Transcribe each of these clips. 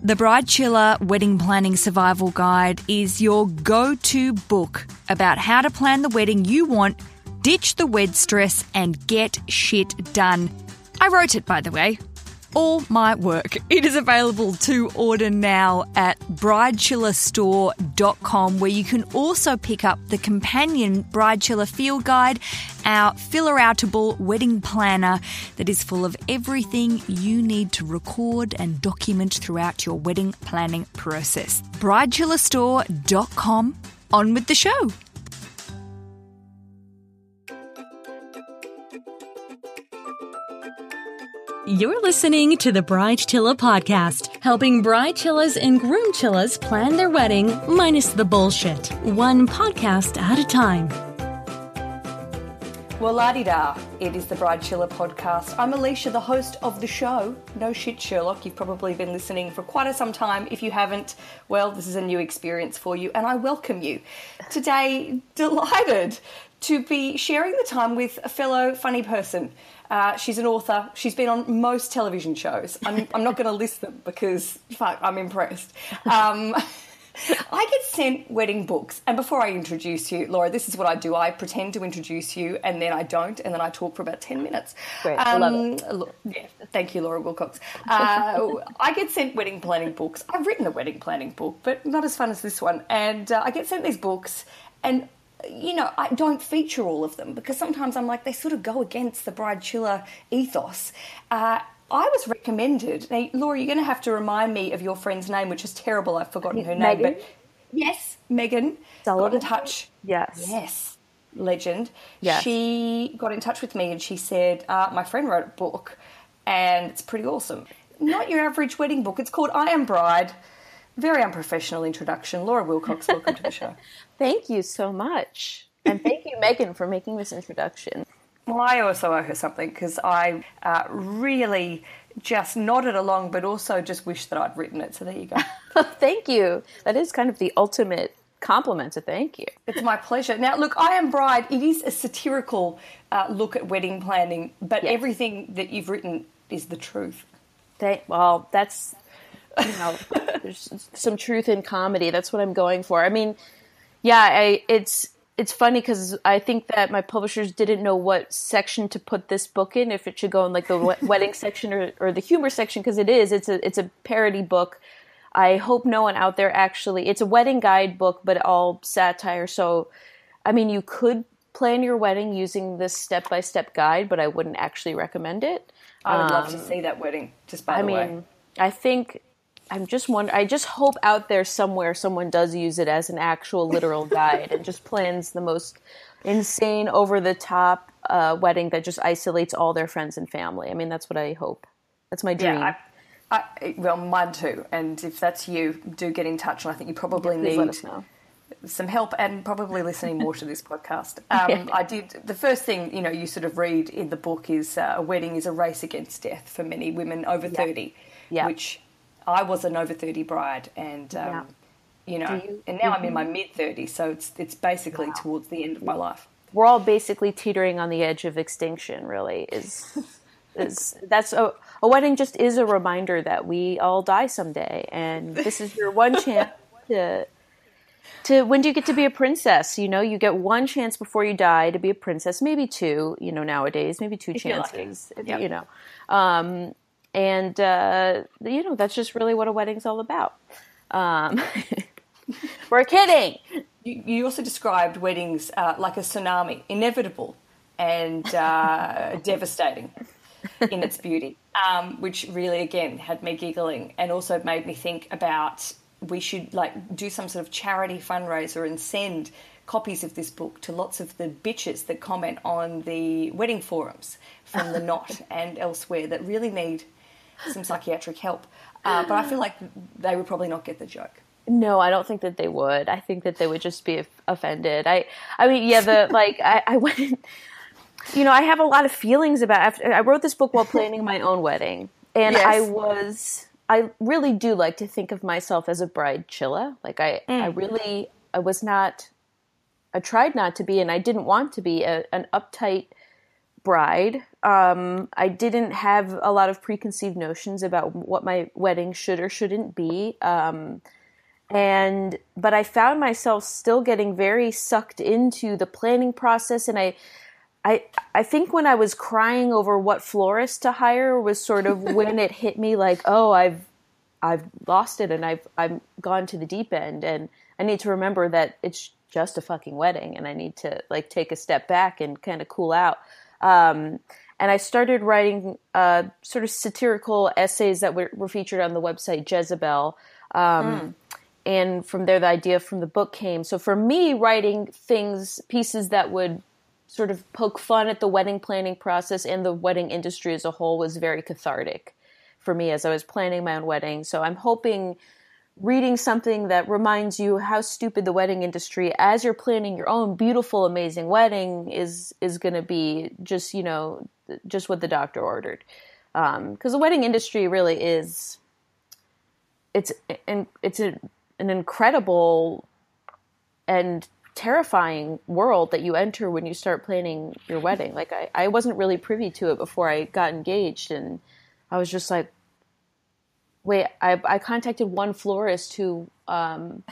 The Bridechilla Wedding Planning Survival Guide is your go to book about how to plan the wedding you want, ditch the wed stress, and get shit done. I wrote it, by the way. All my work. It is available to order now at bridechillastore.com, where you can also pick up the companion Bridechilla Field Guide, our filler outable wedding planner that is full of everything you need to record and document throughout your wedding planning process. bridechillastore.com. On with the show. You're listening to the Bride Chilla podcast, helping bride chillas and groom chillas plan their wedding minus the bullshit, one podcast at a time. Well, la di da, it is the Bride Chilla podcast. I'm Alicia, the host of the show. No shit, Sherlock. You've probably been listening for quite a some time. If you haven't, well, this is a new experience for you, and I welcome you. Today, delighted to be sharing the time with a fellow funny person. Uh, she's an author. She's been on most television shows. I'm, I'm not going to list them because, fuck, I'm impressed. Um, I get sent wedding books, and before I introduce you, Laura, this is what I do. I pretend to introduce you, and then I don't, and then I talk for about ten minutes. Great, um, love it. Yeah, thank you, Laura Willcox. Uh, I get sent wedding planning books. I've written a wedding planning book, but not as fun as this one. And uh, I get sent these books, and you know, I don't feature all of them because sometimes I'm like, they sort of go against the bride chilla ethos. Uh, I was recommended. Now, Laura, you're going to have to remind me of your friend's name, which is terrible. I've forgotten her name. Megan? But yes, Megan Sullivan? got in touch. Yes. Yes, legend. Yes. She got in touch with me and she said, uh, my friend wrote a book and it's pretty awesome. Not your average wedding book. It's called I Am Bride. Very unprofessional introduction. Laura Willcox, welcome to the show. Thank you so much. And thank you, Megan, for making this introduction. Well, I also owe her something because I uh, really just nodded along, but also just wish that I'd written it. So there you go. thank you. That is kind of the ultimate compliment to thank you. It's my pleasure. Now, look, I Am Bride, it is a satirical uh, look at wedding planning, but Yes. everything that you've written is the truth. Thank, well, that's, you know, there's some truth in comedy. That's what I'm going for. I mean, yeah, I, it's, it's funny because I think that my publishers didn't know what section to put this book in. If it should go in like the wedding section or, or the humor section, because it is. It's a it's a parody book. I hope no one out there actually. It's a wedding guide book, but all satire. So, I mean, you could plan your wedding using this step by step guide, but I wouldn't actually recommend it. I would love to see that wedding, just by Um, I the mean, way. I think I'm just wonder. I just hope out there somewhere someone does use it as an actual literal guide and just plans the most insane, over the top uh, wedding that just isolates all their friends and family. I mean, that's what I hope. That's my dream. Yeah, I, I, well, mine too. And if that's you, do get in touch. And I think you probably Please need let us know. some help and probably listening more to this podcast. Um, I did the first thing you know you sort of read in the book is uh, a wedding is a race against death for many women over thirty, Yeah. which I was an over thirty bride, and um, Yeah. you know, you- and now I'm in my mid thirties, so it's it's basically towards the end of my life. We're all basically teetering on the edge of extinction. Really, is is that's a, a wedding just is a reminder that we all die someday, and this is your one chance to to when do you get to be a princess? You know, you get one chance before you die to be a princess, maybe two. You know, nowadays maybe two chances. if- Yep. You know, um, and uh, you know that's just really what a wedding's all about. Um, we're kidding. You, you also described weddings uh, like a tsunami, inevitable and uh, devastating in its beauty, um, which really, again, had me giggling and also made me think about we should like do some sort of charity fundraiser and send copies of this book to lots of the bitches that comment on the wedding forums from the Knot and elsewhere that really need some psychiatric help. Uh, but I feel like they would probably not get the joke. No, I don't think that they would. I think that they would just be offended. I, I mean, yeah, the like, I, I went. You know, I have a lot of feelings about. After, I wrote this book while planning my own wedding, and Yes. I was. I really do like to think of myself as a bride chilla. Like I, I really, I was not. I tried not to be, and I didn't want to be a, an uptight bride. Um, I didn't have a lot of preconceived notions about what my wedding should or shouldn't be. Um, and but I found myself still getting very sucked into the planning process, and I, I, I think when I was crying over what florist to hire was sort of when it hit me like, oh, I've, I've lost it, and I've I'm gone to the deep end, and I need to remember that it's just a fucking wedding, and I need to like take a step back and kind of cool out. Um, and I started writing uh, sort of satirical essays that were, were featured on the website Jezebel. Um, mm and from there the idea from the book came. So for me writing things pieces that would sort of poke fun at the wedding planning process and the wedding industry as a whole was very cathartic for me as i was planning my own wedding. So i'm hoping reading something that reminds you how stupid the wedding industry as you're planning your own beautiful amazing wedding is is going to be just you know just what the doctor ordered because um, the wedding industry really is it's and it's a an incredible and terrifying world that you enter when you start planning your wedding. Like I, I wasn't really privy to it before I got engaged and I was just like wait, I, I contacted one florist who um,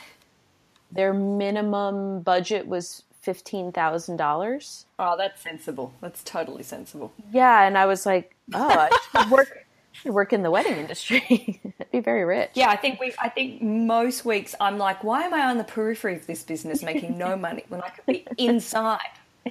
their minimum budget was fifteen thousand dollars. Oh, that's sensible. That's totally sensible. Yeah, and I was like, oh, I work should work in the wedding industry. That'd be very rich. Yeah, I think we. I think most weeks I'm like, why am I on the periphery of this business, making no money when I could be inside.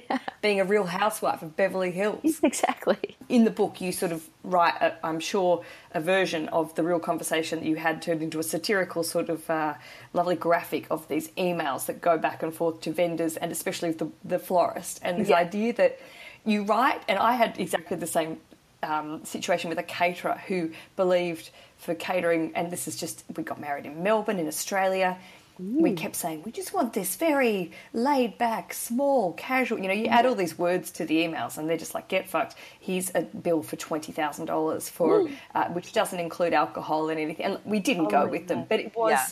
being a real housewife of Beverly Hills? Exactly. In the book, you sort of write, a, I'm sure, a version of the real conversation that you had turned into a satirical sort of uh, lovely graphic of these emails that go back and forth to vendors and especially the the florist and this yeah. idea that you write, and I had exactly the same um, situation with a caterer who believed for catering, and this is just, we got married in Melbourne, in Australia. We kept saying, we just want this very laid back, small, casual. You know, you add all these words to the emails, and they're just like, get fucked. Here's a bill for $20,000 for, uh, which doesn't include alcohol and anything. And we didn't oh, go with them, but it was. Yeah.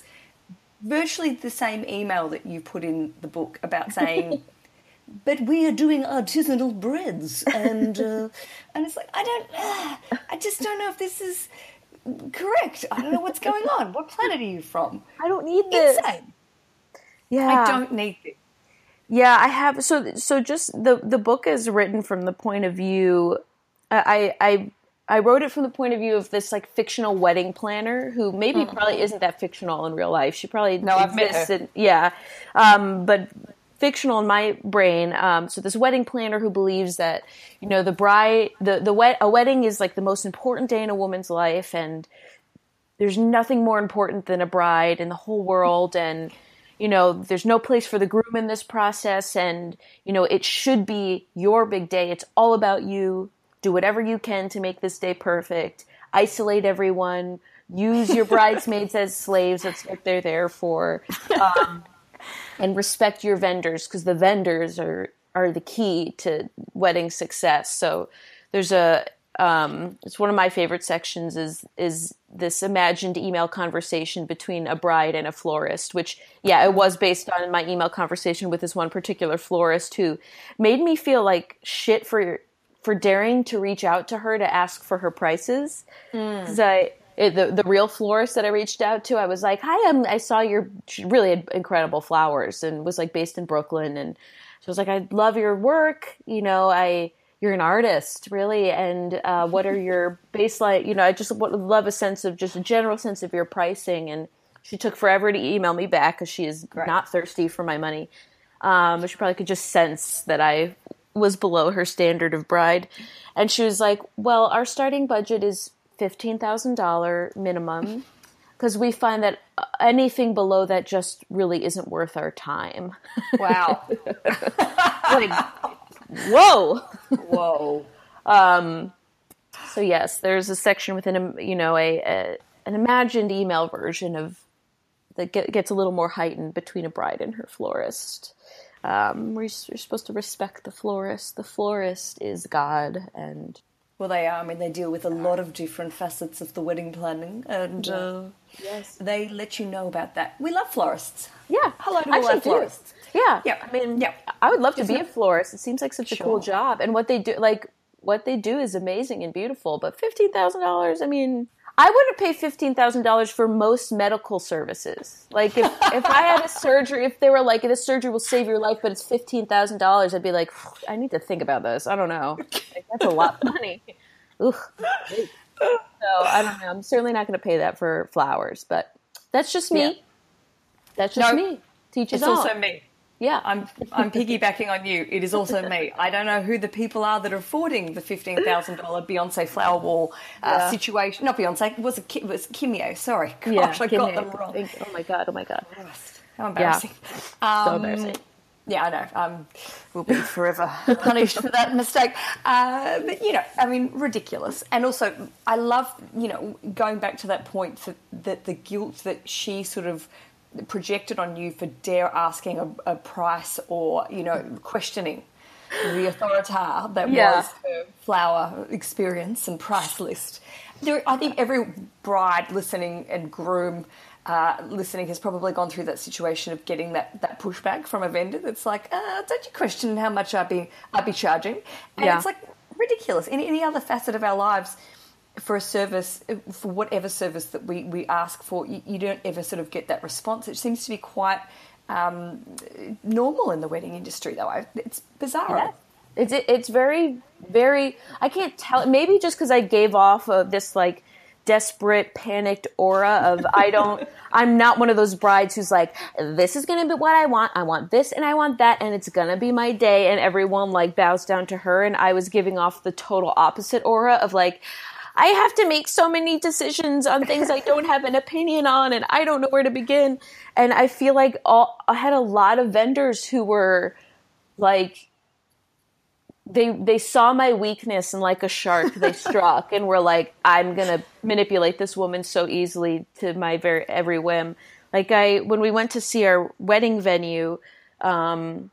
Virtually the same email that you put in the book about saying but we are doing artisanal breads and uh, and it's like I don't uh, I just don't know if this is correct. I don't know what's going on. What planet are you from? I don't need this. Insane. Yeah, I don't need this. Yeah, I have. So so just the the book is written from the point of view. I I I wrote it from the point of view of this like fictional wedding planner who maybe mm-hmm. probably isn't that fictional in real life. She probably no, I've met her. yeah, um, but fictional in my brain. Um, so this wedding planner who believes that you know the bride, the the wed- a wedding is like the most important day in a woman's life, and there's nothing more important than a bride in the whole world, and you know there's no place for the groom in this process, and you know it should be your big day. It's all about you. Do whatever you can to make this day perfect. Isolate everyone. Use your bridesmaids as slaves. That's what they're there for. Um, and respect your vendors because the vendors are are the key to wedding success. So there's a um, it's one of my favorite sections is is this imagined email conversation between a bride and a florist which yeah it was based on my email conversation with this one particular florist who made me feel like shit for for daring to reach out to her to ask for her prices because mm. I it, the the real florist that I reached out to, I was like, "Hi, I'm, I saw your really incredible flowers," and was like based in Brooklyn, and she was like, "I love your work. You know, I you're an artist, really, and uh, what are your baseline? You know, I just would love a sense of just a general sense of your pricing." And she took forever to email me back because she is right. not thirsty for my money. Um, she probably could just sense that I was below her standard of bride, and she was like, "Well, our starting budget is $15,000 minimum because we find that anything below that just really isn't worth our time. Wow. like, whoa. Whoa. Um, so yes, there's a section within, a, you know, a, a an imagined email version of that get, gets a little more heightened between a bride and her florist. Um, where you're supposed to respect the florist. The florist is God, and well, they are. I mean, they deal with a lot of different facets of the wedding planning, and yeah. uh, yes, they let you know about that. We love florists. Yeah, hello to all our florists. Yeah, yeah. I mean, yeah. I would love to be a florist. It seems like such sure. a cool job, and what they do, like what they do is amazing and beautiful. But fifteen thousand dollars, I mean, I wouldn't pay fifteen thousand dollars for most medical services. Like if if I had a surgery, if they were like this surgery will save your life, but it's fifteen thousand dollars, I'd be like, I need to think about this. I don't know. Like, that's a lot of money. Ugh. So I don't know. I'm certainly not going to pay that for flowers, but that's just me. Yeah. That's just No, me. Teaches It's all. also me. Yeah. I'm I'm piggybacking on you. It is also me. I don't know who the people are that are affording the fifteen thousand dollar Beyonce flower wall uh, Yeah. situation. Not Beyonce. It was a it was Kimye. Sorry, gosh, yeah. I got them wrong. Oh my god. Oh my god. How embarrassing. Um, So embarrassing. Yeah, I know. Um, we'll be forever punished for that mistake. Uh, but you know, I mean, ridiculous. And also, I love you know going back to that point that, that the guilt that she sort of projected on you for dare asking a, a price or you know questioning the authority that Yeah. was her flower experience and price list. There, I think every bride listening and groom uh, listening has probably gone through that situation of getting that, that pushback from a vendor that's like, uh, don't you question how much I'd be I'd be charging? And Yeah. it's like ridiculous. In any other facet of our lives, for a service, for whatever service that we, we ask for, you, you don't ever sort of get that response. It seems to be quite um, normal in the wedding industry, though. It's bizarre. Yeah. It's it's very very. I can't tell. Maybe just because I gave off of this like desperate, panicked aura of I don't. I'm not one of those brides who's like, this is gonna be what I want. I want this and I want that, and it's gonna be my day. And everyone like bows down to her. And I was giving off the total opposite aura of like. I have to make so many decisions on things I don't have an opinion on, and I don't know where to begin. And I feel like all, I had a lot of vendors who were like they they saw my weakness and like a shark they struck and were like i'm gonna manipulate this woman so easily to my very every whim like i when we went to see our wedding venue um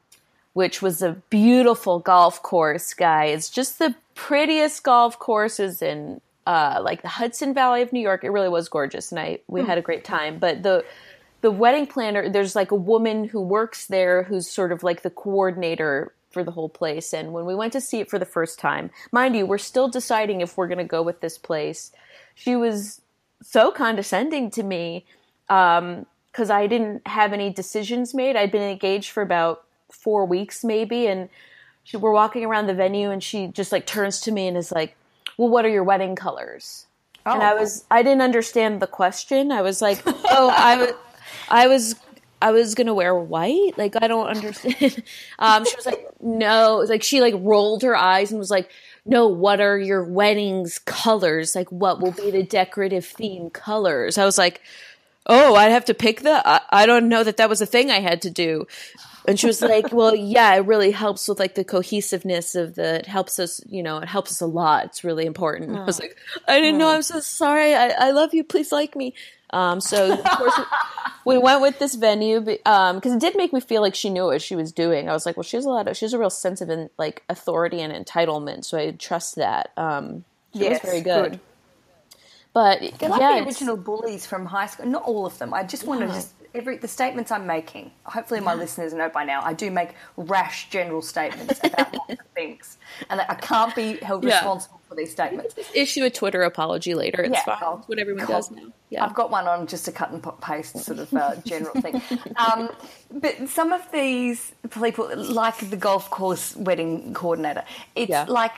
which was a beautiful golf course guys just the prettiest golf courses in uh like the hudson valley of new york. It really was gorgeous and i we had a great time. But the the wedding planner there's like a woman who works there who's sort of like the coordinator for the whole place. And when we went to see it for the first time mind you we're still deciding if we're going to go with this place. She was so condescending to me because i didn't have any decisions made. I'd been engaged for about four weeks maybe and she, we're walking around the venue and she just like turns to me and is like well what are your wedding colors and I was I didn't understand the question. I was like, "Oh, I was I was I was gonna wear white. Like I don't understand." Um, she was like, "No." Like she like rolled her eyes and was like, "No, what are your wedding's colors? Like what will be the decorative theme colors?" I was like, "Oh, I'd have to pick the. I, I don't know that that was a thing I had to do." And she was like, "Well, yeah, it really helps with like the cohesiveness of the. It helps us, you know, it helps us a lot. It's really important." I was like, "I didn't know. I'm so sorry. I, I love you. Please like me." Um, so of course we went with this venue because it did make me feel like she knew what she was doing. I was like, "Well, she has a lot of. She has a real sense of like authority and entitlement, so I trust that." Um, she Yes, was very good. good. But They're like yeah, the original bullies from high school. Not all of them. I just want to just every the statements I'm making. Hopefully, my listeners know by now. I do make rash general statements about lots of things, and that I can't be held Yeah. responsible for these statements. issue a Twitter apology later. It's Yeah, fine. I'll- It's what everyone God, does now. Yeah. I've got one on just a cut and paste sort of uh, general thing. Um, but some of these people, like the golf course wedding coordinator, it's Yeah. like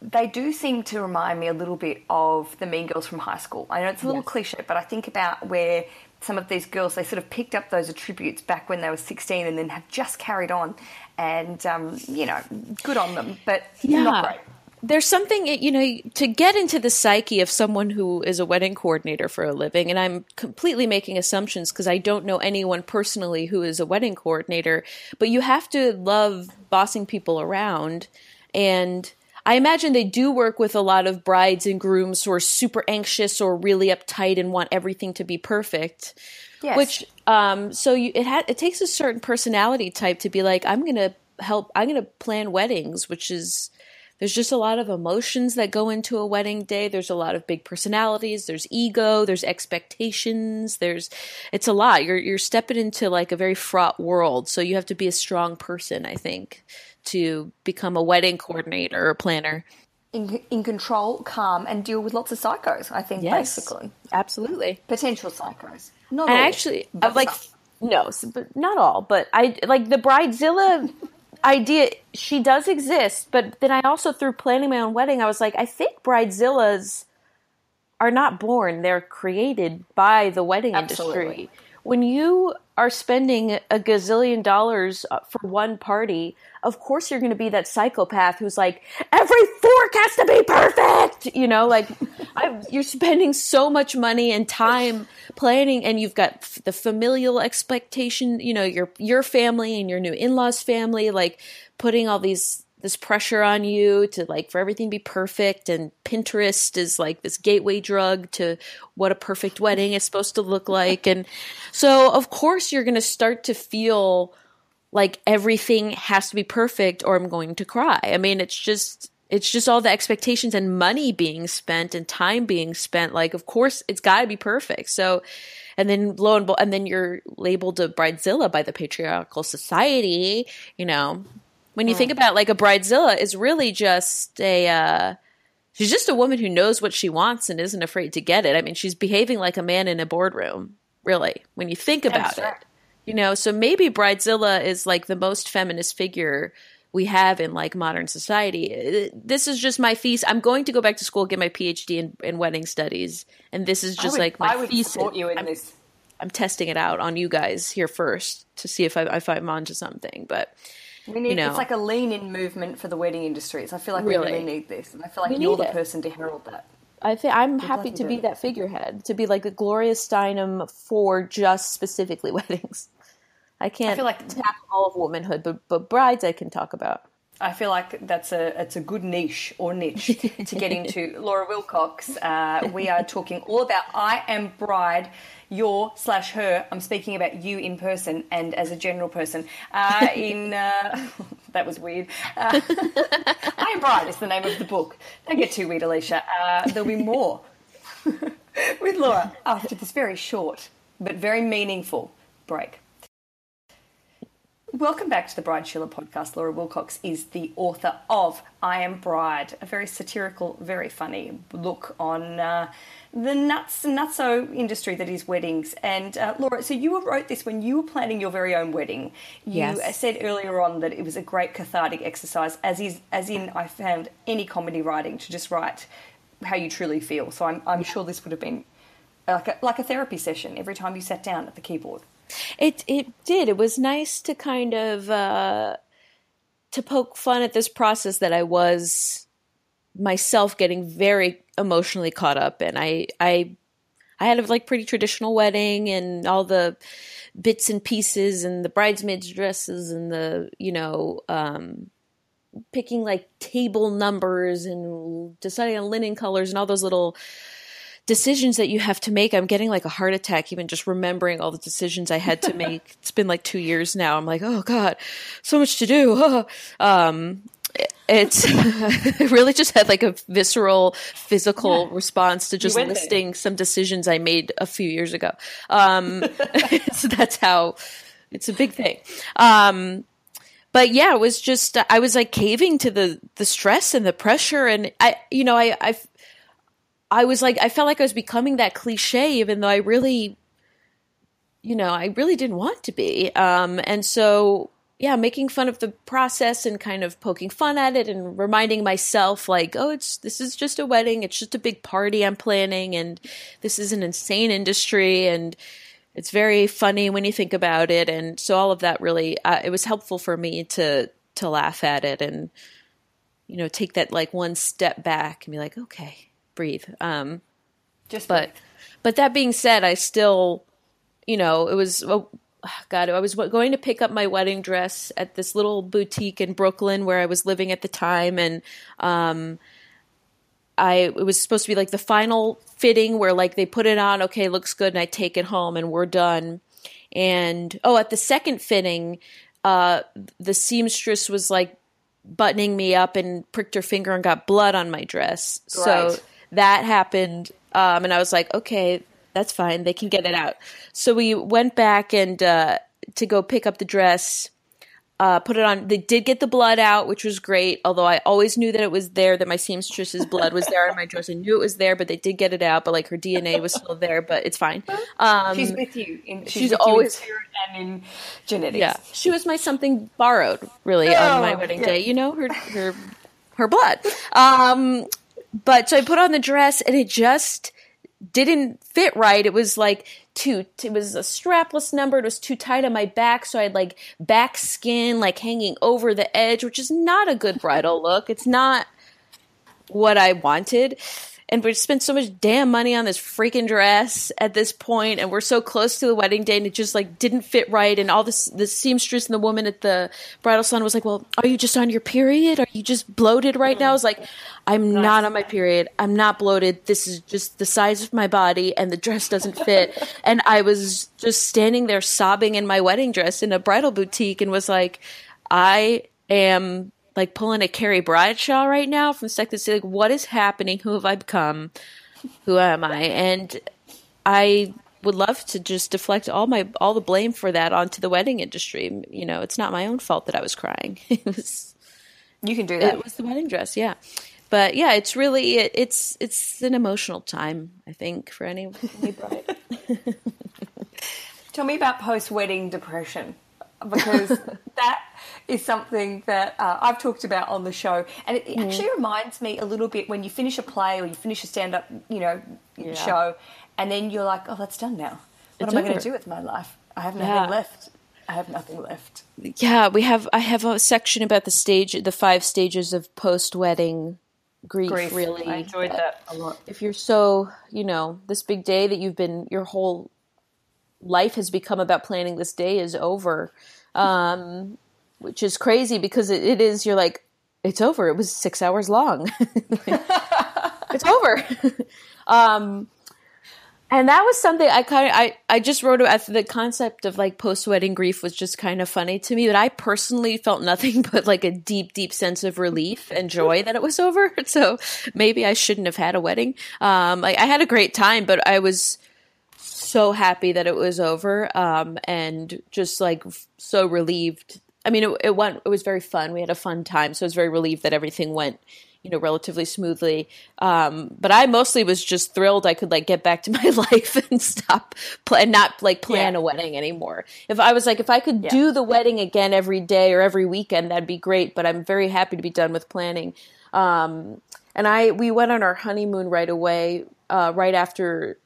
they do seem to remind me a little bit of the Mean Girls from high school. I know it's a little Yes. cliche, but I think about where some of these girls they sort of picked up those attributes back when they were 16 and then have just carried on and um, you know good on them but not great There's something, you know, to get into the psyche of someone who is a wedding coordinator for a living, and I'm completely making assumptions because I don't know anyone personally who is a wedding coordinator, but you have to love bossing people around. And I imagine they do work with a lot of brides and grooms who are super anxious or really uptight and want everything to be perfect. Yes. Which um, so you it ha- it takes a certain personality type to be like I'm gonna help I'm gonna plan weddings, which is there's just a lot of emotions that go into a wedding day. There's a lot of big personalities. There's ego. There's expectations. There's it's a lot. You're you're stepping into like a very fraught world. So you have to be a strong person, I think, to become a wedding coordinator or planner. in, in control, calm, and deal with lots of psychos. I think Yes. basically Absolutely. potential psychos. Not And all, actually, but I'm like, no, but not all. But I like the bridezilla idea. She does exist, but then I also through planning my own wedding, I was like, I think bridezillas are not born; they're created by the wedding Absolutely. industry. When you are spending a gazillion dollars uh, for one party, of course you're going to be that psychopath who's like, every fork has to be perfect. You know, like you're spending so much money and time planning, and you've got f- the familial expectation. You know, your your family and your new in laws family, like putting all these this pressure on you to like for everything to be perfect and pinterest is like this gateway drug to what a perfect wedding is supposed to look like and so of course you're going to start to feel like everything has to be perfect or i'm going to cry. I mean it's just it's just all the expectations and money being spent and time being spent like of course it's got to be perfect. So and then lo and and then you're labeled a bridezilla by the patriarchal society you know when you think about like a bridezilla is really just a uh she's just a woman who knows what she wants and isn't afraid to get it. I mean she's behaving like a man in a boardroom really when you think about it. You know so maybe bridezilla is like the most feminist figure we have in like modern society. Uh, this is just my thesis i'm going to go back to school get my phd in, in wedding studies and this is just would, like my I would thesis. support you in I'm, this. I'm testing it out on you guys here first to see if I, if i'm onto something but We need, you know. It's like a lean-in movement for the wedding industry. So I feel like Really. we really need this, and I feel like We you're the it. person to herald that. I think I'm happy to bloody be do. that figurehead, to be like the Gloria Steinem for just specifically weddings. I can't I feel like- tap all of womanhood, but but brides I can talk about. I feel like that's a it's a good niche or niche to get into. Laura Willcox, uh, we are talking all about I am bride, your slash her. I'm speaking about you in person and as a general person. Uh, in uh, that was weird. Uh, I am bride is the name of the book. Don't get too weird, Alicia. Uh, there'll be more with Laura after this very short but very meaningful break. Welcome back to the Bride Chilla podcast. Laura Willcox is the author of I Am Bride, a very satirical, very funny look on uh, the nuts nutso industry that is weddings. And uh, Laura, so you wrote this when you were planning your very own wedding. You Yes. said earlier on that it was a great cathartic exercise, as is as in I found any comedy writing to just write how you truly feel. So I'm I'm sure this would have been like a, like a therapy session every time you sat down at the keyboard. It it did. It was nice to kind of uh, to poke fun at this process that I was myself getting very emotionally caught up in. I I I had a like pretty traditional wedding and all the bits and pieces and the bridesmaids dresses and the you know um picking like table numbers and deciding on linen colors and all those little decisions that you have to make. I'm getting like a heart attack even just remembering all the decisions I had to make. it's been like 2 years now. I'm like, "Oh god, so much to do." um it's really just had like a visceral physical response to just went there. listing some decisions I made a few years ago. Um so that's how it's a big thing. Um but yeah, it was just I was like caving to the the stress and the pressure and I you know, I I I was like I felt like I was becoming that cliche even though I really you know, I really didn't want to be. Um and so yeah, making fun of the process and kind of poking fun at it and reminding myself like, oh, it's this is just a wedding, it's just a big party I'm planning and this is an insane industry and it's very funny when you think about it and so all of that really uh, it was helpful for me to to laugh at it and you know, take that like one step back and be like, okay, breathe. Um Just but but that being said, I still, you know, it was oh, God. I was going to pick up my wedding dress at this little boutique in Brooklyn where I was living at the time, and um, I it was supposed to be like the final fitting where like they put it on, okay, looks good, and I take it home and we're done. And oh, at the second fitting, uh, the seamstress was like buttoning me up and pricked her finger and got blood on my dress. So Right. That happened. Um, and I was like, okay, that's fine. They can get it out. So we went back and uh, to go pick up the dress. uh, put it on. They did get the blood out, which was great. Although I always knew that it was there, that my seamstress's blood was there on my dress. I knew it was there, but they did get it out. But like her DNA was still there, but it's fine. Um, she's with you. In, she's, she's with always- you in and in genetics. yeah, she was my something borrowed, really, on my Oh, wedding yeah. day. You know, her her her blood. Um, but so I put on the dress, and it just didn't fit right. It was like too. It was a strapless number. It was too tight on my back, so I had like back skin like hanging over the edge, which is not a good bridal look. It's not what I wanted. And we spent so much damn money on this freaking dress at this point, and we're so close to the wedding day, and it just like didn't fit right. And all this, the seamstress and the woman at the bridal salon was like, "Well, are you just on your period? Are you just bloated right now?" I was like, "I'm not on my period. I'm not bloated. This is just the size of my body, and the dress doesn't fit." and I was just standing there sobbing in my wedding dress in a bridal boutique, and was like, "I am." Like pulling a Carrie Bradshaw right now from Sex and the City. Like, what is happening? Who have I become? Who am I? And I would love to just deflect all my all the blame for that onto the wedding industry. You know, it's not my own fault that I was crying. It was You can do that. it was the wedding dress, yeah. But yeah, it's really it, it's it's an emotional time. I think for any, any bride. Tell me about post wedding depression because that is something that uh, I've talked about on the show, and it, it actually reminds me a little bit when you finish a play or you finish a stand up, you know, show, and then you're like, oh, that's done now. What It's am I going to do with my life? I have Yeah. nothing left. I have nothing left. yeah, we have. I have a section about the stage, the five stages of post wedding grief, Grief. Really, I enjoyed that a lot. if you're so, you know, this big day that you've been, your whole life has become about planning this day is over, um, which is crazy because it, it is, you're like, it's over. It was six hours long. it's over. um, and that was something I kind of I, I just wrote about the concept of like post wedding grief was just kind of funny to me that I personally felt nothing but like a deep deep sense of relief and joy that it was over so maybe I shouldn't have had a wedding um like I had a great time but I was so happy that it was over um and just like so relieved. I mean it, it went it was very fun. We had a fun time so I was very relieved that everything went you know relatively smoothly. Um but i mostly was just thrilled i could like get back to my life and stop pl- and not like plan Yeah. a wedding anymore. If i was like if i could do the wedding again every day or every weekend that'd be great but i'm very happy to be done with planning. Um and i we went on our honeymoon right away uh right after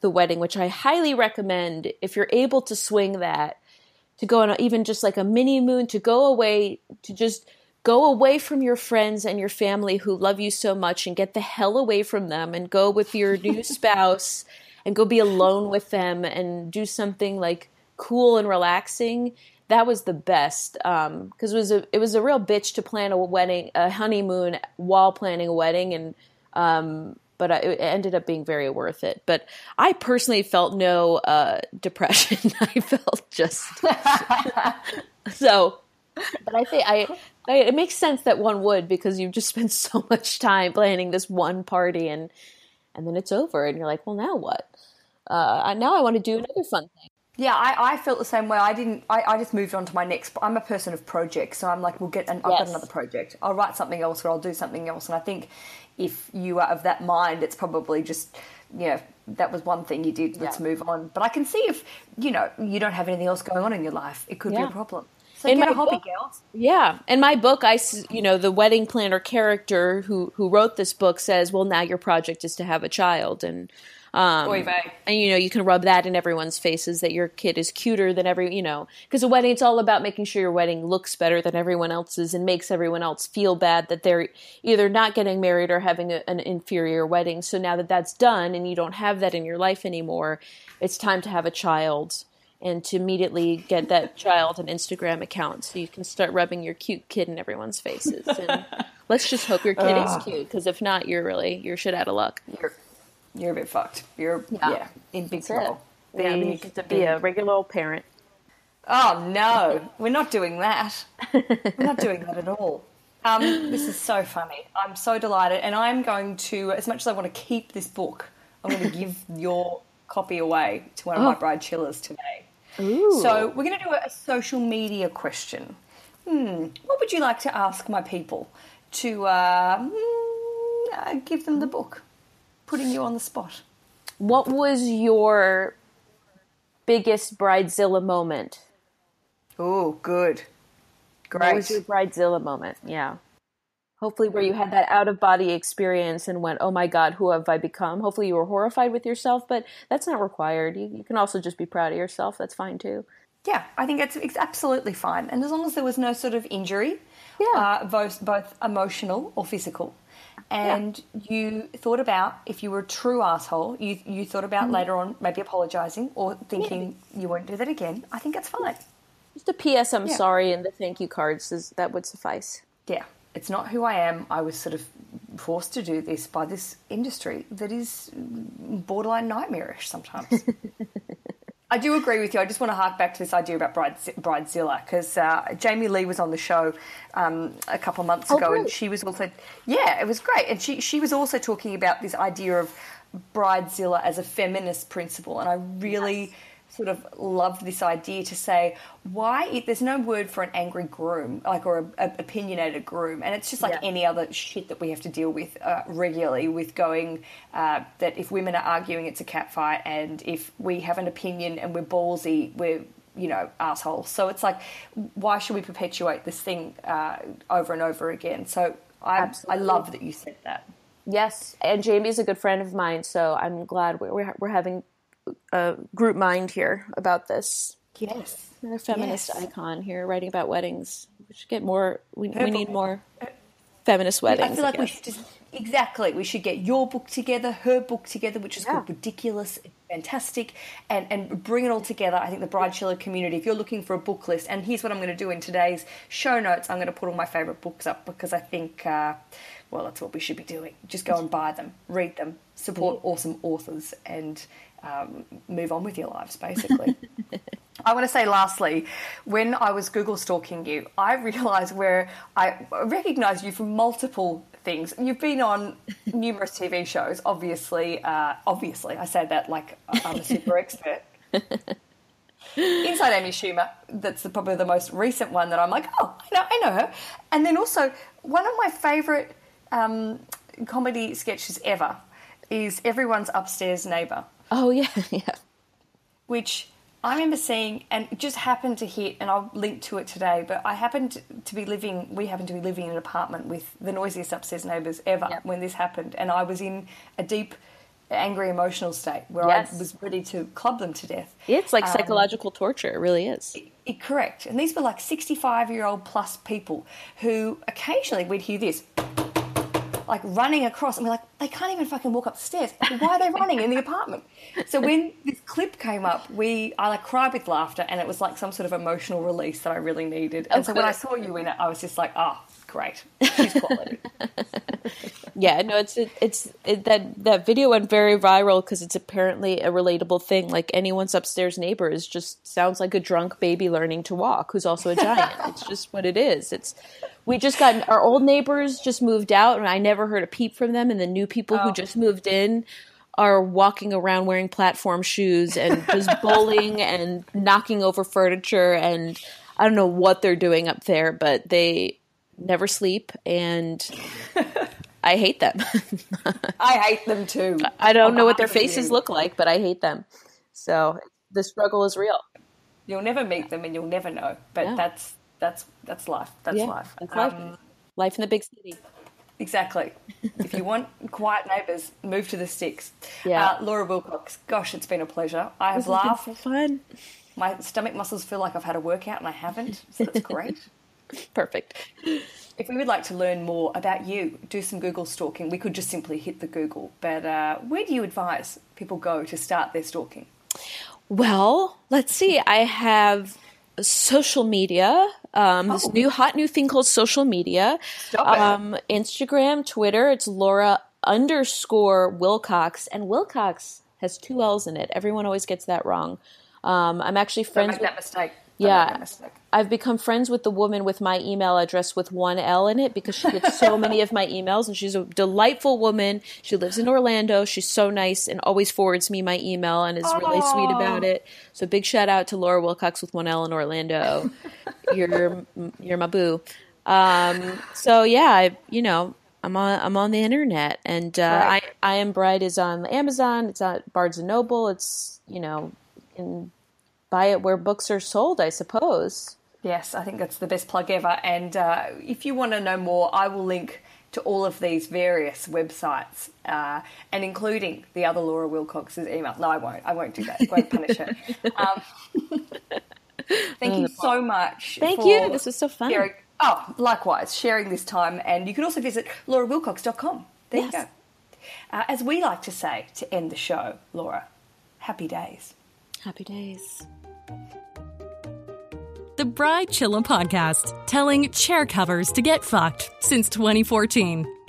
the wedding which i highly recommend if you're able to swing that to go on a, even just like a mini moon to go away to just go away from your friends and your family who love you so much and get the hell away from them and go with your new spouse and go be alone with them and do something like cool and relaxing. That was the best because it was a it was a real bitch to plan a wedding a honeymoon while planning a wedding and um, but it ended up being very worth it. But I personally felt no uh, depression. I felt just so. But I think I, I, it makes sense that one would because you've just spent so much time planning this one party and and then it's over and you're like, well, now what? Uh, now I want to do another fun thing. Yeah, I, I felt the same way. I didn't. I, I just moved on to my next. I'm a person of projects, so I'm like, we'll get. An, I've got another project. I'll write something else, or I'll do something else. And I think if you are of that mind, it's probably just, you know, that was one thing you did. Let's Yeah. move on. But I can see if you know you don't have anything else going on in your life, it could be a problem. So In get my a hobby, book- girls. Yeah, in my book, I you know the wedding planner character who who wrote this book says, well, now your project is to have a child, and um, Oy vey. and you know you can rub that in everyone's faces that your kid is cuter than every you know because a wedding it's all about making sure your wedding looks better than everyone else's and makes everyone else feel bad that they're either not getting married or having a, an inferior wedding. So now that that's done and you don't have that in your life anymore, it's time to have a child and to immediately get that child an Instagram account so you can start rubbing your cute kid in everyone's faces. And let's just hope your kid is cute because if not, you're really you're shit out of luck. You're you're a bit fucked. You're yeah, in big trouble. Yeah, get be a regular old parent. Oh no, we're not doing that. We're not doing that at all. Um, this is so funny. I'm so delighted, and I'm going to, as much as I want to keep this book, I'm going to give your copy away to one of my bride chillas today. Ooh. So we're going to do a, a social media question. hmm, what would you like to ask my people to uh, mm, uh, give them the book? Putting you on the spot. What was your biggest bridezilla moment? Oh, good. Great. What was your bridezilla moment? Yeah. Hopefully, where you had that out of body experience and went, oh my God, who have I become? Hopefully, you were horrified with yourself, but that's not required. You, you can also just be proud of yourself. That's fine too. Yeah, I think it's, it's absolutely fine. And as long as there was no sort of injury, Yeah. uh, both, both emotional or physical, and you thought about if you were a true asshole, you, you thought about Mm-hmm. later on maybe apologising or thinking you won't do that again, I think it's fine. Just a PS, I'm Yeah. sorry, and the thank you cards, is, that would suffice. Yeah, it's not who I am. I was sort of forced to do this by this industry that is borderline nightmarish sometimes. I do agree with you. I just want to hark back to this idea about Bride, Bridezilla because uh, Jamie Lee was on the show um, a couple of months Oh, ago, and she was also yeah, it was great, and she she was also talking about this idea of Bridezilla as a feminist principle, and I really. Sort of loved this idea to say why it, there's no word for an angry groom, like or a, a opinionated groom, and it's just like Yeah. any other shit that we have to deal with uh, regularly. With going uh, that if women are arguing, it's a cat fight, and if we have an opinion and we're ballsy, we're you know assholes. So it's like, why should we perpetuate this thing uh, over and over again? So I I love that you said that. Yes, and Jamie's a good friend of mine, so I'm glad we're, we're having a group mind here about this. Yes, Another feminist Yes. icon here writing about weddings. We should get more, we, we need more feminist weddings. I feel like we should just exactly we should get your book together, her book together, which is Yeah. called Weddiculous, fantastic, and and bring it all together. I think the Bride Chilla community. If you're looking for a book list, and here's what I'm going to do in today's show notes, I'm going to put all my favorite books up because I think. Uh, well, that's what we should be doing. Just go and buy them, read them, support awesome authors, and um, move on with your lives, basically. I want to say lastly, when I was Google stalking you, I realised where I recognised you from multiple things. You've been on numerous TV shows, obviously. Uh, obviously, I say that like I'm a super expert. Inside Amy Schumer, that's the, probably the most recent one that I'm like, oh, I know, I know her. And then also, one of my favourite um, comedy sketches ever is Everyone's Upstairs Neighbour Oh, yeah, yeah. which I remember seeing and it just happened to hit, and I'll link to it today. But I happened to be living, we happened to be living in an apartment with the noisiest upstairs neighbours ever Yep. when this happened, and I was in a deep, angry, emotional state where Yes. I was ready to club them to death. It's like Um, psychological torture. It really is. I- correct, and these were like sixty-five-year-old plus people who occasionally we'd hear this. Like running across, and we're like, they can't even fucking walk up the stairs. Why are they running in the apartment? So when this clip came up, we I like cried with laughter, and it was like some sort of emotional release that I really needed. And Oh, so when I saw you in it, I was just like, oh, great, she's quality. Yeah, no, it's it, it's it, that that video went very viral because it's apparently a relatable thing. Like anyone's upstairs neighbor is just sounds like a drunk baby learning to walk, who's also a giant. it's just what it is. It's we just got our old neighbors just moved out, and I never heard a peep from them. And the new people who Oh. just moved in are walking around wearing platform shoes and just bowling and knocking over furniture and I don't know what they're doing up there, but they never sleep and I hate them. I hate them too. I don't On know what their faces you. look like, but I hate them. So the struggle is real. You'll never meet them, and you'll never know. But that's that's that's life. That's Yeah, life. that's life. Um, Life in the big city. Exactly. if you want quiet neighbours, move to the sticks. Yeah. Uh, Laura Willcox, gosh, it's been a pleasure. I have This laughed. so fun. My stomach muscles feel like I've had a workout and I haven't, so that's great. Perfect. if we would like to learn more about you, do some Google stalking. We could just simply hit the Google. But uh, where do you advise people go to start their stalking? Well, let's see. I have social media. Um, This Oh. new hot new thing called social media. Stop it. Um, Instagram, Twitter. It's Laura underscore Willcox, and Willcox has two L's in it. Everyone always gets that wrong. Um, I'm actually Don't friends make with that mistake. Don't Yeah. make that mistake. I've become friends with the woman with my email address with one L in it because she gets so many of my emails and she's a delightful woman. She lives in Orlando. She's so nice and always forwards me my email and is really sweet about it. So big shout out to Laura Wilcox with one L in Orlando. you're you're my boo. Um, so yeah, I, you know, I'm on I'm on the internet and uh, right. I I am Bride is on Amazon. It's on Barnes and Noble. It's you know, can buy it where books are sold, I suppose. Yes, I think that's the best plug ever. And uh, if you want to know more, I will link to all of these various websites, uh, and including the other Laura Willcox's email. No, I won't. I won't do that. I won't punish her. Um, thank you so much. Thank you. This was so fun. Sharing, oh, likewise, sharing this time. And you can also visit laurawillcox.com. There yes. you go. Uh, as we like to say to end the show, Laura, happy days. Happy days the Bride Chilla podcast, telling chair covers to get fucked since 2014.